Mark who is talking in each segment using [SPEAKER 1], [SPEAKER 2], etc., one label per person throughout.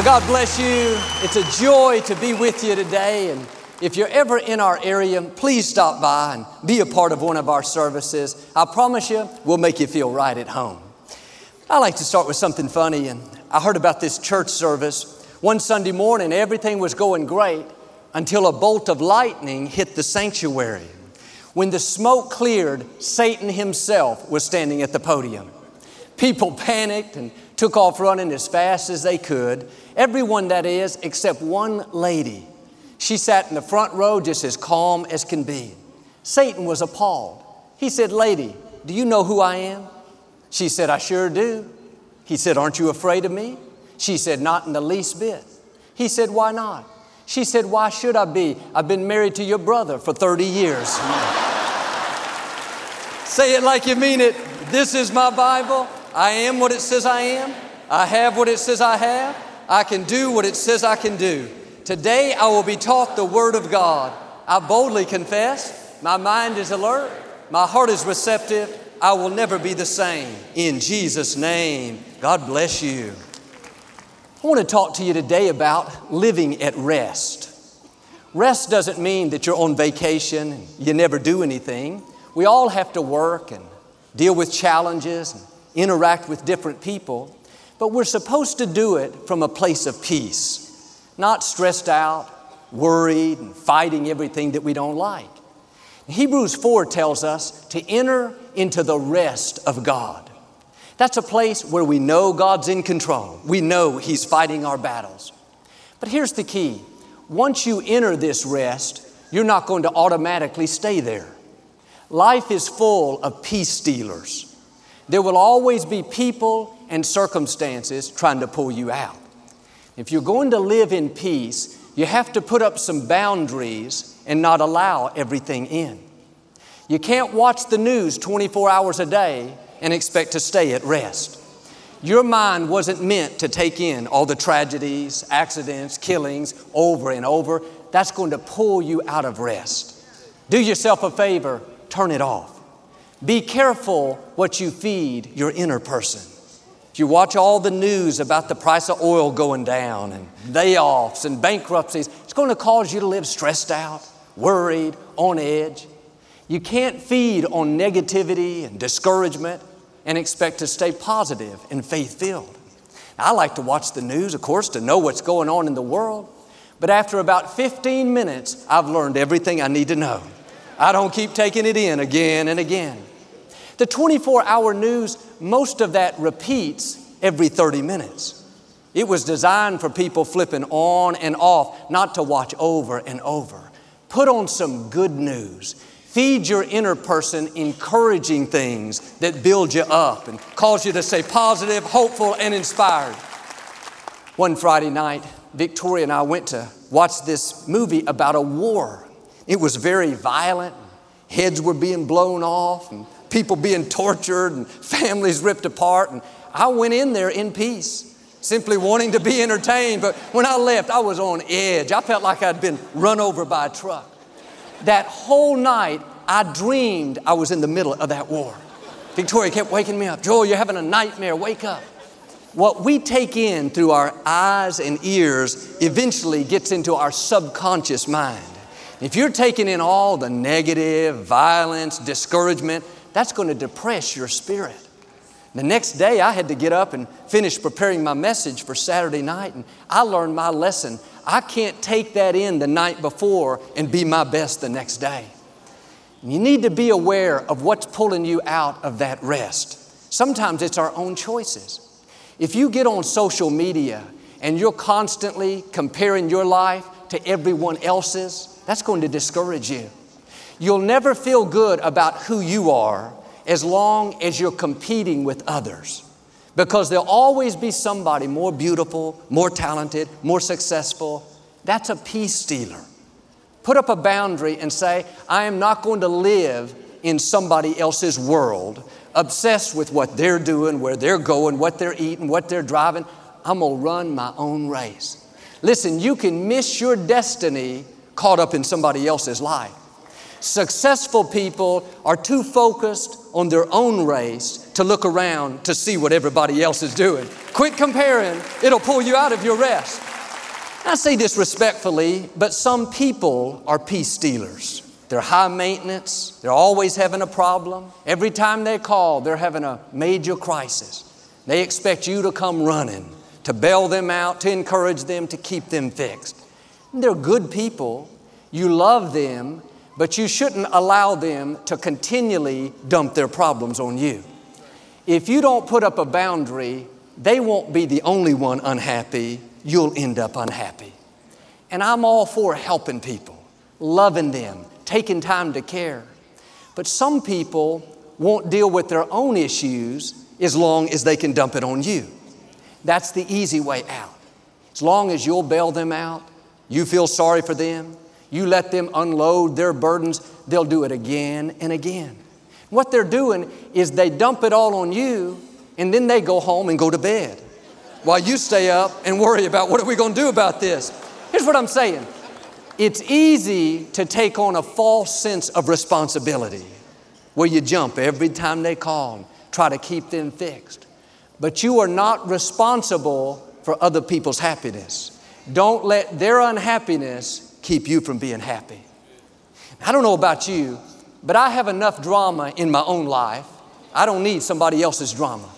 [SPEAKER 1] Well, God bless you. It's a joy to be with you today. And if you're ever in our area, please stop by and be a part of one of our services. I promise you, we'll make you feel right at home. I like to start with something funny. And I heard about this church service. One Sunday morning, everything was going great until a bolt of lightning hit the sanctuary. When the smoke cleared, Satan himself was standing at the podium. People panicked and took off running as fast as they could. Everyone, that is, except one lady. She sat in the front row just as calm as can be. Satan was appalled. He said, Lady, do you know who I am? She said, I sure do. He said, Aren't you afraid of me? She said, Not in the least bit. He said, Why not? She said, Why should I be? I've been married to your brother for 30 years. Say it like you mean it. This is my Bible. I am what it says I am. I have what it says I have. I can do what it says I can do. Today I will be taught the Word of God. I boldly confess, my mind is alert, my heart is receptive. I will never be the same. In Jesus' name, God bless you. I want to talk to you today about living at rest. Rest doesn't mean that you're on vacation and you never do anything. We all have to work and deal with challenges interact with different people, but we're supposed to do it from a place of peace, not stressed out, worried, and fighting everything that we don't like. Hebrews 4 tells us to enter into the rest of God. That's a place where we know God's in control. We know He's fighting our battles. But here's the key once you enter this rest, you're not going to automatically stay there. Life is full of peace stealers. There will always be people and circumstances trying to pull you out. If you're going to live in peace, you have to put up some boundaries and not allow everything in. You can't watch the news 24 hours a day and expect to stay at rest. Your mind wasn't meant to take in all the tragedies, accidents, killings over and over. That's going to pull you out of rest. Do yourself a favor, turn it off. Be careful what you feed your inner person. If you watch all the news about the price of oil going down and layoffs and bankruptcies, it's going to cause you to live stressed out, worried, on edge. You can't feed on negativity and discouragement and expect to stay positive and faith filled. I like to watch the news, of course, to know what's going on in the world. But after about 15 minutes, I've learned everything I need to know. I don't keep taking it in again and again. The 24 hour news, most of that repeats every 30 minutes. It was designed for people flipping on and off, not to watch over and over. Put on some good news. Feed your inner person encouraging things that build you up and cause you to stay positive, hopeful, and inspired. One Friday night, Victoria and I went to watch this movie about a war. It was very violent. Heads were being blown off, and people being tortured and families ripped apart. And I went in there in peace, simply wanting to be entertained. But when I left, I was on edge. I felt like I'd been run over by a truck. That whole night, I dreamed I was in the middle of that war. Victoria kept waking me up. Joel, you're having a nightmare. Wake up. What we take in through our eyes and ears eventually gets into our subconscious mind. If you're taking in all the negative, violence, discouragement, that's going to depress your spirit. The next day, I had to get up and finish preparing my message for Saturday night, and I learned my lesson. I can't take that in the night before and be my best the next day. You need to be aware of what's pulling you out of that rest. Sometimes it's our own choices. If you get on social media and you're constantly comparing your life to everyone else's, that's going to discourage you. You'll never feel good about who you are as long as you're competing with others. Because there'll always be somebody more beautiful, more talented, more successful, That's a peace stealer. Put up a boundary and say, I am not going to live in somebody else's world, obsessed with what they're doing, where they're going, what they're eating, what they're driving. I'm going to run my own race. Listen, you can miss your destiny caught up in somebody else's life. Successful people are too focused on their own race to look around to see what everybody else is doing. Quit comparing, it'll pull you out of your rest. I say this respectfully, but some people are peace stealers. They're high maintenance, they're always having a problem. Every time they call, they're having a major crisis. They expect you to come running, to bail them out, to encourage them, to keep them fixed. they're good people. You love them, but you shouldn't allow them to continually dump their problems on you. If you don't put up a boundary, they won't be the only one unhappy, you'll end up unhappy. And I'm all for helping people, loving them, taking time to care. But some people won't deal with their own issues as long as they can dump it on you. That's the easy way out. As long as you'll bail them out, you feel sorry for them, you let them unload their burdens, they'll do it again and again. What they're doing is they dump it all on you and then they go home and go to bed while you stay up and worry about what are we going to do about this. Here's what I'm saying it's easy to take on a false sense of responsibility where you jump every time they call, try to keep them fixed. But you are not responsible for other people's happiness. Don't let their unhappiness keep you from being happy. I don't know about you, but I have enough drama in my own life. I don't need somebody else's drama.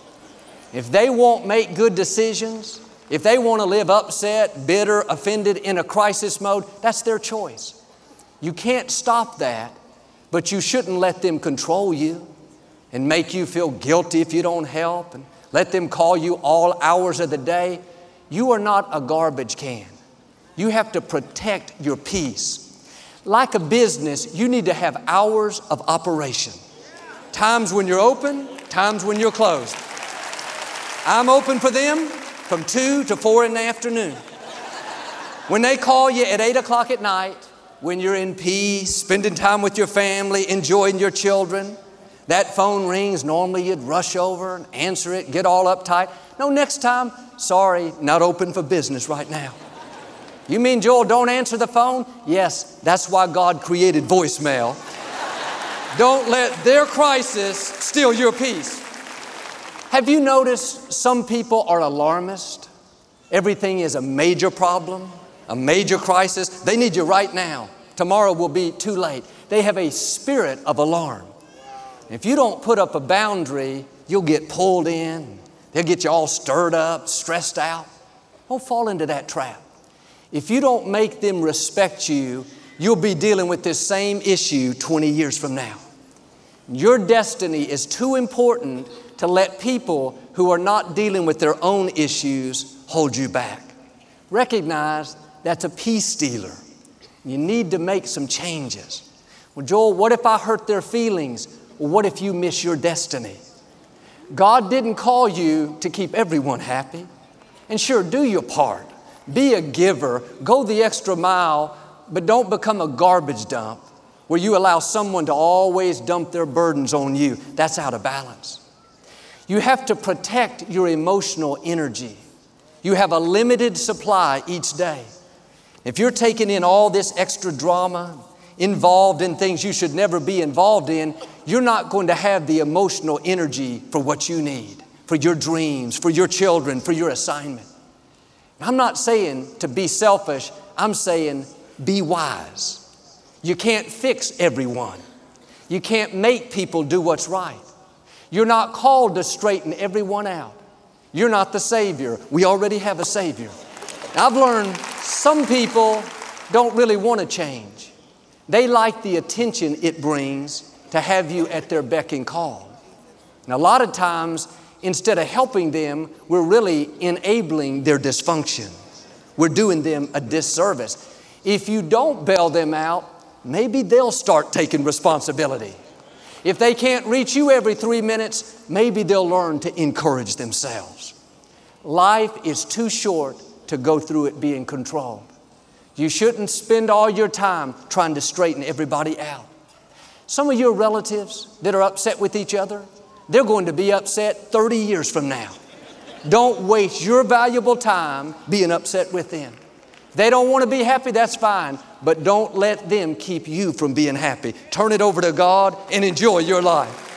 [SPEAKER 1] If they won't make good decisions, if they want to live upset, bitter, offended, in a crisis mode, that's their choice. You can't stop that, but you shouldn't let them control you and make you feel guilty if you don't help and let them call you all hours of the day. You are not a garbage can. You have to protect your peace. Like a business, you need to have hours of operation. Times when you're open, times when you're closed. I'm open for them from 2 to 4 in the afternoon. When they call you at 8 o'clock at night, when you're in peace, spending time with your family, enjoying your children, that phone rings. Normally you'd rush over and answer it, get all uptight. No, next time, sorry, not open for business right now. You mean, Joel, don't answer the phone? Yes, that's why God created voicemail. don't let their crisis steal your peace. Have you noticed some people are alarmist? Everything is a major problem, a major crisis. They need you right now. Tomorrow will be too late. They have a spirit of alarm. If you don't put up a boundary, you'll get pulled in. They'll get you all stirred up, stressed out. Don't fall into that trap. If you don't make them respect you, you'll be dealing with this same issue 20 years from now. Your destiny is too important to let people who are not dealing with their own issues hold you back. Recognize that's a peace stealer. You need to make some changes. Well, Joel, what if I hurt their feelings? Well, what if you miss your destiny? God didn't call you to keep everyone happy. And sure, do your part. Be a giver, go the extra mile, but don't become a garbage dump where you allow someone to always dump their burdens on you. That's out of balance. You have to protect your emotional energy. You have a limited supply each day. If you're taking in all this extra drama, involved in things you should never be involved in, you're not going to have the emotional energy for what you need, for your dreams, for your children, for your assignment. I'm not saying to be selfish, I'm saying be wise. You can't fix everyone. You can't make people do what's right. You're not called to straighten everyone out. You're not the Savior. We already have a Savior. I've learned some people don't really want to change. They like the attention it brings to have you at their beck and call. And a lot of times, instead of helping them, we're really enabling their dysfunction. We're doing them a disservice. If you don't bail them out, maybe they'll start taking responsibility. If they can't reach you every three minutes, maybe they'll learn to encourage themselves. Life is too short to go through it being controlled. You shouldn't spend all your time trying to straighten everybody out. Some of your relatives that are upset with each other, they're going to be upset 30 years from now. Don't waste your valuable time being upset with them. They don't want to be happy, that's fine, but don't let them keep you from being happy. Turn it over to God and enjoy your life.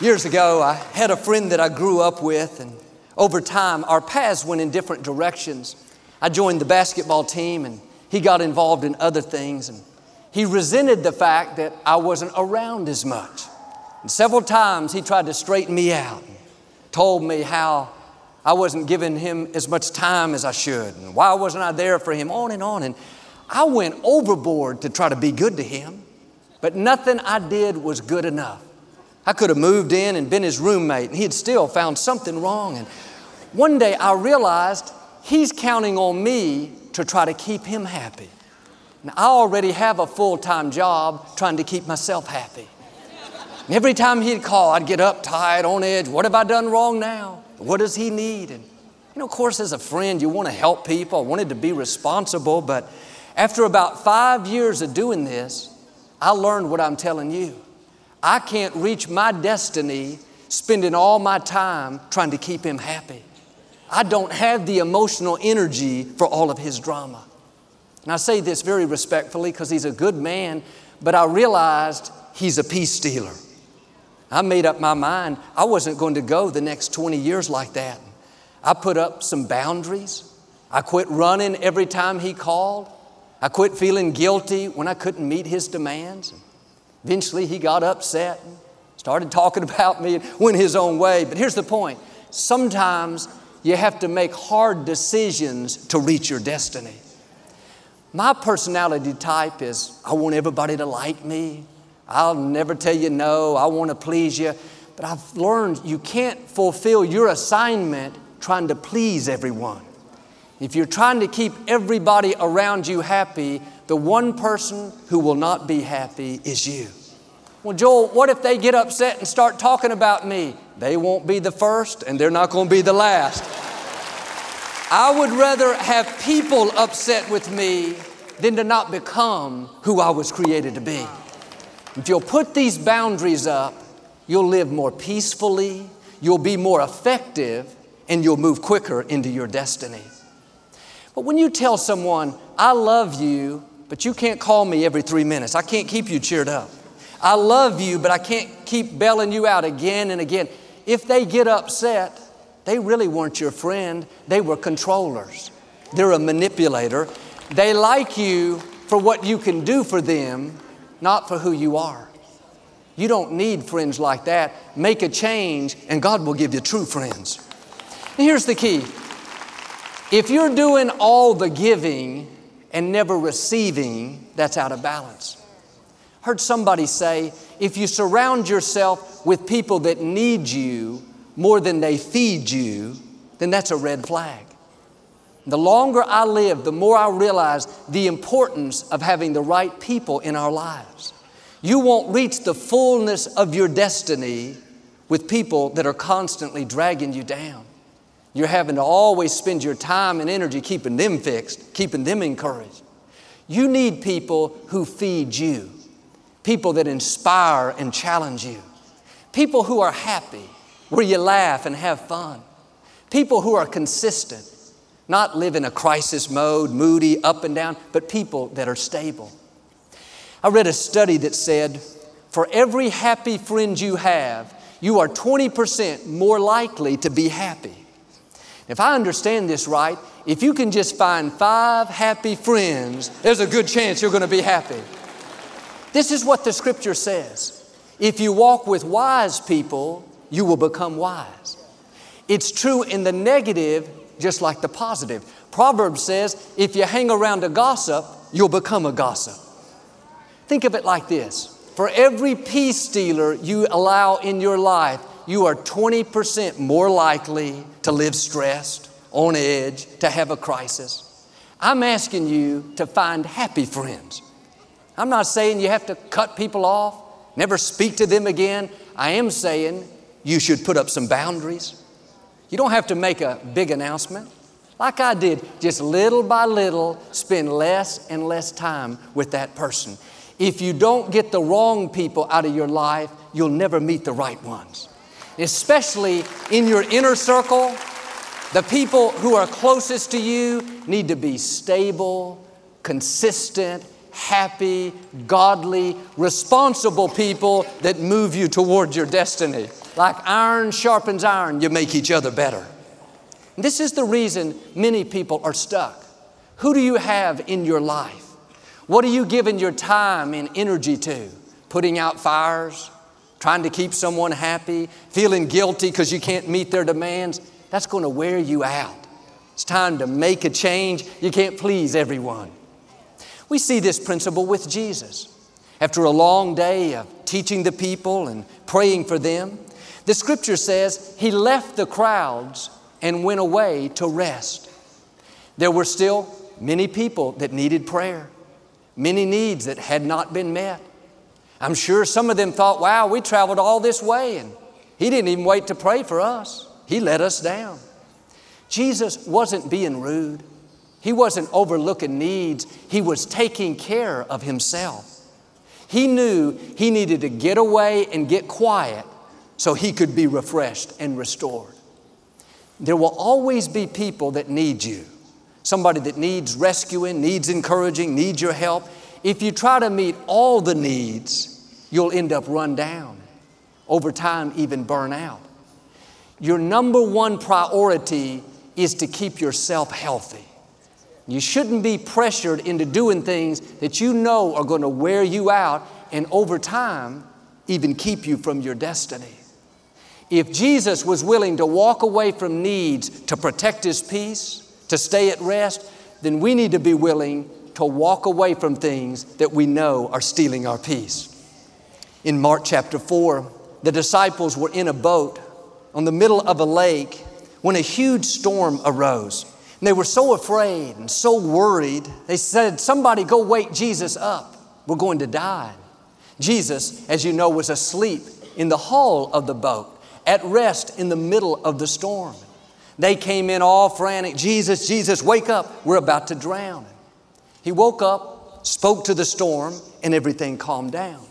[SPEAKER 1] Years ago, I had a friend that I grew up with, and over time, our paths went in different directions. I joined the basketball team, and he got involved in other things, and he resented the fact that I wasn't around as much. And several times he tried to straighten me out told me how I wasn't giving him as much time as I should, and why wasn't I there for him, on and on. And I went overboard to try to be good to him, but nothing I did was good enough. I could have moved in and been his roommate, and he had still found something wrong. And one day I realized he's counting on me to try to keep him happy. Now, I already have a full time job trying to keep myself happy. And every time he'd call, I'd get uptight, on edge. What have I done wrong now? What does he need? And, you know, of course, as a friend, you want to help people. I wanted to be responsible, but after about five years of doing this, I learned what I'm telling you. I can't reach my destiny spending all my time trying to keep him happy. I don't have the emotional energy for all of his drama. And I say this very respectfully because he's a good man, but I realized he's a peace stealer. I made up my mind I wasn't going to go the next 20 years like that. I put up some boundaries. I quit running every time he called. I quit feeling guilty when I couldn't meet his demands. Eventually, he got upset and started talking about me and went his own way. But here's the point sometimes you have to make hard decisions to reach your destiny. My personality type is I want everybody to like me. I'll never tell you no. I want to please you. But I've learned you can't fulfill your assignment trying to please everyone. If you're trying to keep everybody around you happy, the one person who will not be happy is you. Well, Joel, what if they get upset and start talking about me? They won't be the first and they're not going to be the last. I would rather have people upset with me than to not become who I was created to be. If you'll put these boundaries up, you'll live more peacefully, you'll be more effective, and you'll move quicker into your destiny. But when you tell someone, I love you, but you can't call me every three minutes, I can't keep you cheered up. I love you, but I can't keep bailing you out again and again. If they get upset, they really weren't your friend, they were controllers. They're a manipulator. They like you for what you can do for them, not for who you are. You don't need friends like that. Make a change, and God will give you true friends. And here's the key if you're doing all the giving and never receiving, that's out of balance. Heard somebody say, if you surround yourself with people that need you more than they feed you, then that's a red flag. The longer I live, the more I realize the importance of having the right people in our lives. You won't reach the fullness of your destiny with people that are constantly dragging you down. You're having to always spend your time and energy keeping them fixed, keeping them encouraged. You need people who feed you, people that inspire and challenge you, people who are happy, where you laugh and have fun, people who are consistent, not live in a crisis mode, moody, up and down, but people that are stable. I read a study that said for every happy friend you have, you are 20% more likely to be happy. If I understand this right, if you can just find five happy friends, there's a good chance you're going to be happy. This is what the scripture says. If you walk with wise people, you will become wise. It's true in the negative just like the positive. Proverbs says, if you hang around a gossip, you'll become a gossip. Think of it like this for every peace stealer you allow in your life, you are 20% more likely to live stressed, on edge, to have a crisis. I'm asking you to find happy friends. I'm not saying you have to cut people off, never speak to them again. I am saying you should put up some boundaries. You don't have to make a big announcement. Like I did, just little by little, spend less and less time with that person. If you don't get the wrong people out of your life, you'll never meet the right ones. Especially in your inner circle, the people who are closest to you need to be stable, consistent, happy, godly, responsible people that move you toward your destiny. Like iron sharpens iron, you make each other better. This is the reason many people are stuck. Who do you have in your life? What are you giving your time and energy to? Putting out fires? Trying to keep someone happy? Feeling guilty because you can't meet their demands? That's going to wear you out. It's time to make a change. You can't please everyone. We see this principle with Jesus. After a long day of teaching the people and praying for them, the scripture says he left the crowds and went away to rest. There were still many people that needed prayer, many needs that had not been met. I'm sure some of them thought, wow, we traveled all this way and he didn't even wait to pray for us. He let us down. Jesus wasn't being rude. He wasn't overlooking needs. He was taking care of himself. He knew he needed to get away and get quiet so he could be refreshed and restored. There will always be people that need you. Somebody that needs rescuing, needs encouraging, needs your help. If you try to meet all the needs, you'll end up run down. Over time, even burn out. Your number one priority is to keep yourself healthy. You shouldn't be pressured into doing things that you know are going to wear you out and over time even keep you from your destiny. If Jesus was willing to walk away from needs to protect His peace, to stay at rest, then we need to be willing to walk away from things that we know are stealing our peace. In Mark chapter 4, the disciples were in a boat on the middle of a lake when a huge storm arose. And they were so afraid and so worried, they said, Somebody go wake Jesus up. We're going to die. Jesus, as you know, was asleep in the hull of the boat at rest in the middle of the storm. They came in all frantic Jesus, Jesus, wake up. We're about to drown. He woke up, spoke to the storm, and everything calmed down.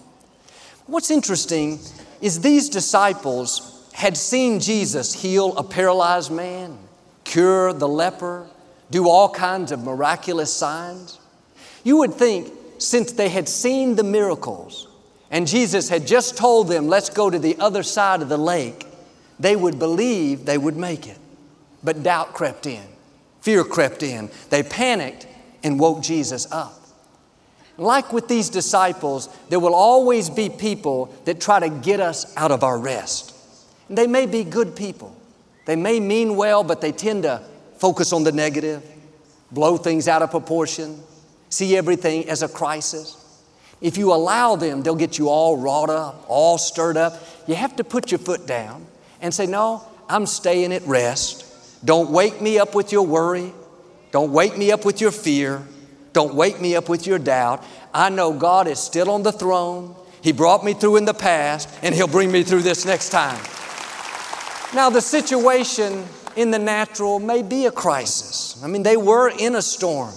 [SPEAKER 1] What's interesting is these disciples had seen Jesus heal a paralyzed man, cure the leper, do all kinds of miraculous signs. You would think, since they had seen the miracles, and Jesus had just told them, let's go to the other side of the lake, they would believe they would make it. But doubt crept in, fear crept in. They panicked and woke Jesus up. Like with these disciples, there will always be people that try to get us out of our rest. They may be good people. They may mean well, but they tend to focus on the negative, blow things out of proportion, see everything as a crisis. If you allow them, they'll get you all wrought up, all stirred up. You have to put your foot down and say, No, I'm staying at rest. Don't wake me up with your worry. Don't wake me up with your fear. Don't wake me up with your doubt. I know God is still on the throne. He brought me through in the past, and He'll bring me through this next time. Now, the situation in the natural may be a crisis. I mean, they were in a storm.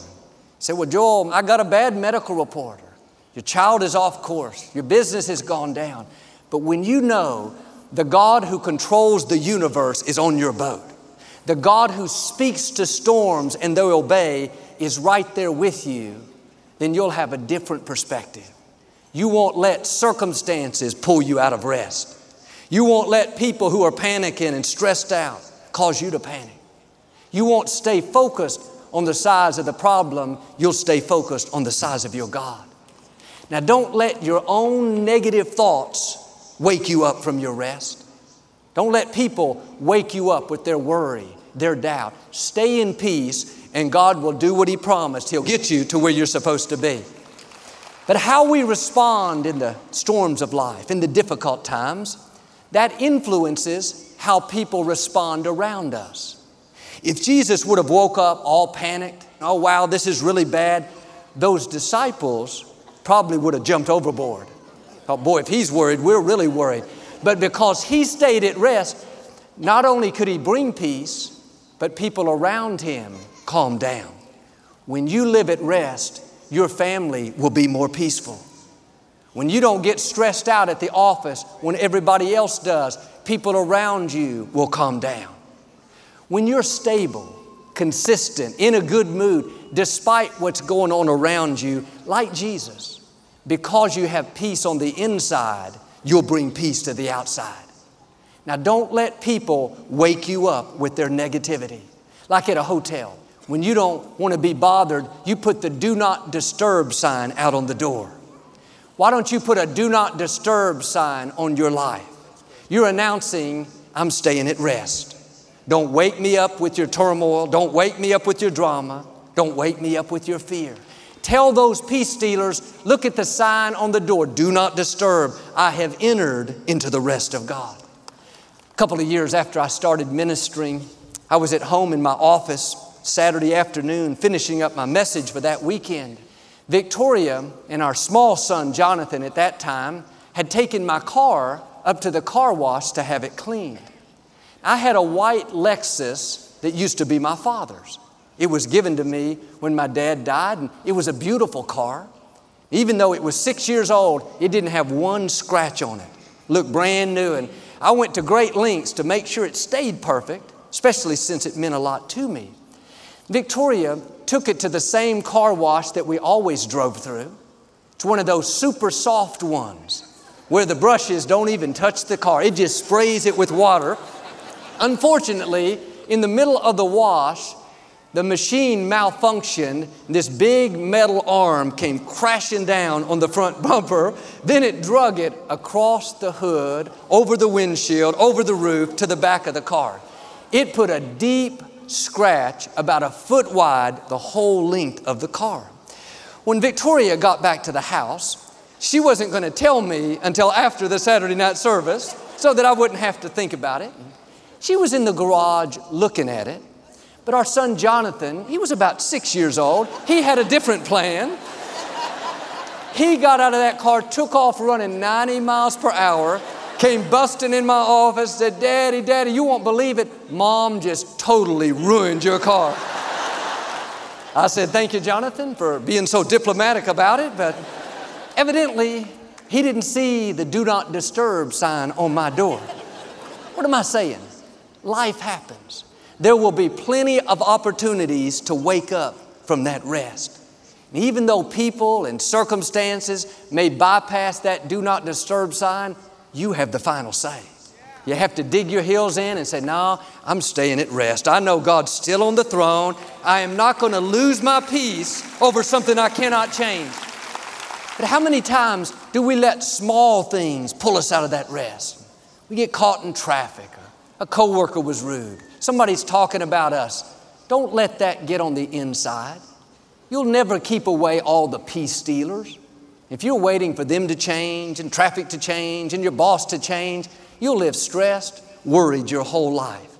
[SPEAKER 1] Say, well, Joel, I got a bad medical report. Your child is off course. Your business has gone down. But when you know the God who controls the universe is on your boat, the God who speaks to storms and they obey is right there with you, then you'll have a different perspective. You won't let circumstances pull you out of rest. You won't let people who are panicking and stressed out cause you to panic. You won't stay focused on the size of the problem, you'll stay focused on the size of your God. Now, don't let your own negative thoughts wake you up from your rest. Don't let people wake you up with their worry, their doubt. Stay in peace, and God will do what He promised. He'll get you to where you're supposed to be. But how we respond in the storms of life, in the difficult times, that influences how people respond around us. If Jesus would have woke up all panicked, oh wow, this is really bad, those disciples probably would have jumped overboard. Oh boy, if he's worried, we're really worried. But because he stayed at rest, not only could he bring peace, but people around him calm down. When you live at rest, your family will be more peaceful. When you don't get stressed out at the office when everybody else does, people around you will calm down. When you're stable, consistent, in a good mood, despite what's going on around you, like Jesus, because you have peace on the inside, you'll bring peace to the outside. Now, don't let people wake you up with their negativity. Like at a hotel, when you don't want to be bothered, you put the do not disturb sign out on the door. Why don't you put a do not disturb sign on your life? You're announcing, I'm staying at rest. Don't wake me up with your turmoil. Don't wake me up with your drama. Don't wake me up with your fear. Tell those peace stealers, look at the sign on the door, do not disturb. I have entered into the rest of God. A couple of years after I started ministering, I was at home in my office Saturday afternoon finishing up my message for that weekend. Victoria and our small son Jonathan at that time had taken my car up to the car wash to have it cleaned. I had a white Lexus that used to be my father's. It was given to me when my dad died, and it was a beautiful car. Even though it was six years old, it didn't have one scratch on it. Looked brand new, and I went to great lengths to make sure it stayed perfect, especially since it meant a lot to me. Victoria took it to the same car wash that we always drove through. It's one of those super soft ones where the brushes don't even touch the car, it just sprays it with water. Unfortunately, in the middle of the wash, the machine malfunctioned. This big metal arm came crashing down on the front bumper. Then it drug it across the hood, over the windshield, over the roof to the back of the car. It put a deep scratch about a foot wide the whole length of the car. When Victoria got back to the house, she wasn't going to tell me until after the Saturday night service so that I wouldn't have to think about it. She was in the garage looking at it, but our son Jonathan, he was about six years old, he had a different plan. He got out of that car, took off running 90 miles per hour, came busting in my office, said, Daddy, Daddy, you won't believe it. Mom just totally ruined your car. I said, Thank you, Jonathan, for being so diplomatic about it, but evidently he didn't see the do not disturb sign on my door. What am I saying? Life happens. There will be plenty of opportunities to wake up from that rest. And even though people and circumstances may bypass that do not disturb sign, you have the final say. You have to dig your heels in and say, No, I'm staying at rest. I know God's still on the throne. I am not going to lose my peace over something I cannot change. But how many times do we let small things pull us out of that rest? We get caught in traffic, a coworker was rude, somebody's talking about us. Don't let that get on the inside. You'll never keep away all the peace stealers. If you're waiting for them to change and traffic to change and your boss to change, you'll live stressed, worried your whole life.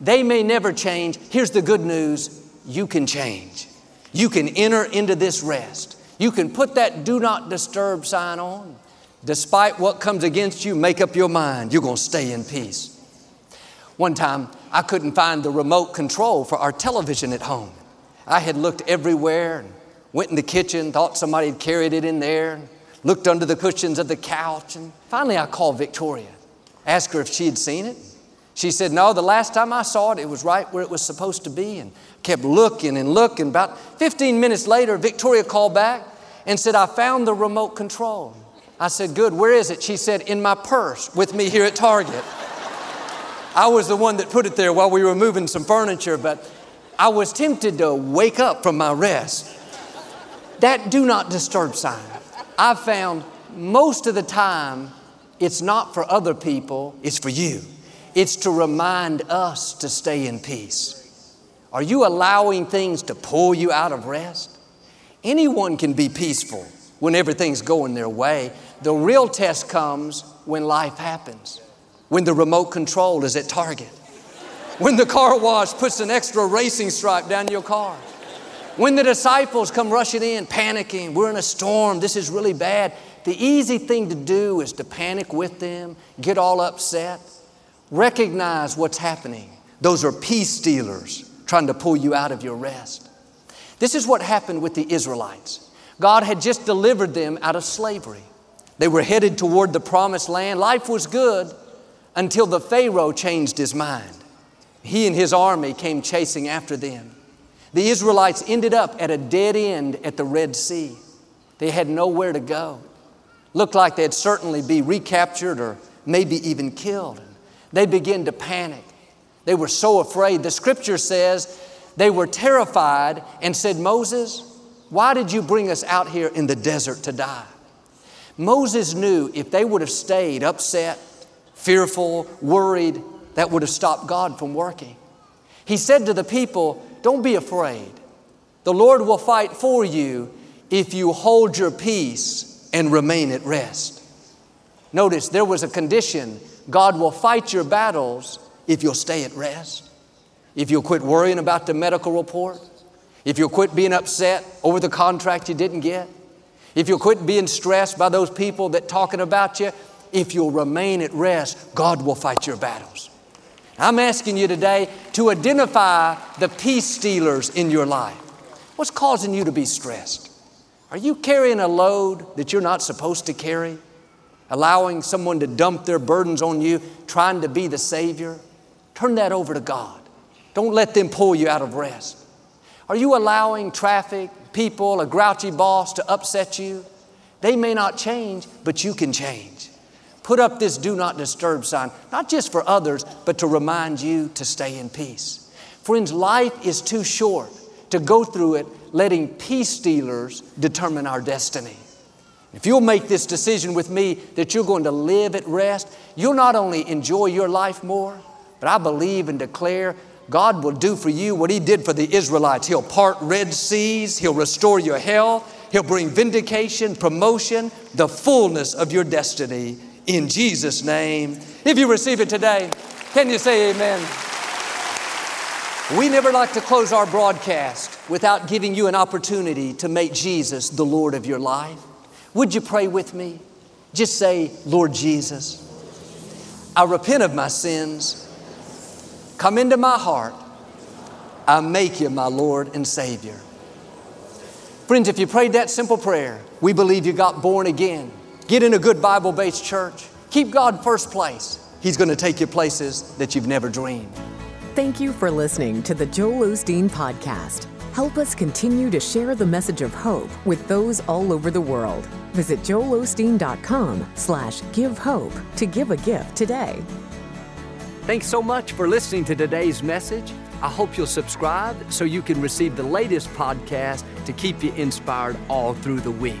[SPEAKER 1] They may never change. Here's the good news you can change. You can enter into this rest. You can put that do not disturb sign on. Despite what comes against you, make up your mind. You're going to stay in peace. One time, I couldn't find the remote control for our television at home. I had looked everywhere and went in the kitchen, thought somebody had carried it in there, looked under the cushions of the couch, and finally I called Victoria, asked her if she had seen it. She said, No, the last time I saw it, it was right where it was supposed to be, and kept looking and looking. About 15 minutes later, Victoria called back and said, I found the remote control. I said, Good, where is it? She said, In my purse with me here at Target. I was the one that put it there while we were moving some furniture, but I was tempted to wake up from my rest. That do not disturb sign, I've found most of the time it's not for other people, it's for you. It's to remind us to stay in peace. Are you allowing things to pull you out of rest? Anyone can be peaceful when everything's going their way. The real test comes when life happens when the remote control is at Target, when the car wash puts an extra racing stripe down your car, when the disciples come rushing in, panicking, we're in a storm, this is really bad. The easy thing to do is to panic with them, get all upset. Recognize what's happening. Those are peace stealers trying to pull you out of your rest. This is what happened with the Israelites. God had just delivered them out of slavery. They were headed toward the promised land. Life was good until the Pharaoh changed his mind. He and his army came chasing after them. The Israelites ended up at a dead end at the Red Sea. They had nowhere to go. Looked like they'd certainly be recaptured or maybe even killed. They began to panic. They were so afraid. The scripture says they were terrified and said, Moses, why did you bring us out here in the desert to die? Moses knew if they would have stayed upset, fearful, worried, that would have stopped God from working. He said to the people, Don't be afraid. The Lord will fight for you if you hold your peace and remain at rest. Notice there was a condition God will fight your battles if you'll stay at rest, if you'll quit worrying about the medical report, if you'll quit being upset over the contract you didn't get, if you'll quit being stressed by those people that talking about you, if you'll remain at rest, God will fight your battles. I'm asking you today to identify the peace stealers in your life. What's causing you to be stressed? Are you carrying a load that you're not supposed to carry? Allowing someone to dump their burdens on you, trying to be the Savior? Turn that over to God. Don't let them pull you out of rest. Are you allowing traffic, people, a grouchy boss to upset you? They may not change, but you can change. Put up this do not disturb sign, not just for others, but to remind you to stay in peace. Friends, life is too short to go through it letting peace stealers determine our destiny. If you'll make this decision with me that you're going to live at rest, you'll not only enjoy your life more, but I believe and declare God will do for you what He did for the Israelites. He'll part Red Seas, He'll restore your health, He'll bring vindication, promotion, the fullness of your destiny in Jesus' name. If you receive it today, can you say amen? We never like to close our broadcast without giving you an opportunity to make Jesus the Lord of your life. Would you pray with me? Just say, Lord Jesus, I repent of my sins. Come into my heart. I make you my Lord and Savior. Friends, if you prayed that simple prayer, we believe you got born again. Get in a good Bible based church. Keep God first place. He's going to take you places that you've never dreamed.
[SPEAKER 2] Thank you for listening to the Joel Osteen Podcast. Help us continue to share the message of hope with those all over the world. Visit joelosteen.com slash give hope to give a gift today.
[SPEAKER 1] Thanks so much for listening to today's message. I hope you'll subscribe so you can receive the latest podcast to keep you inspired all through the week.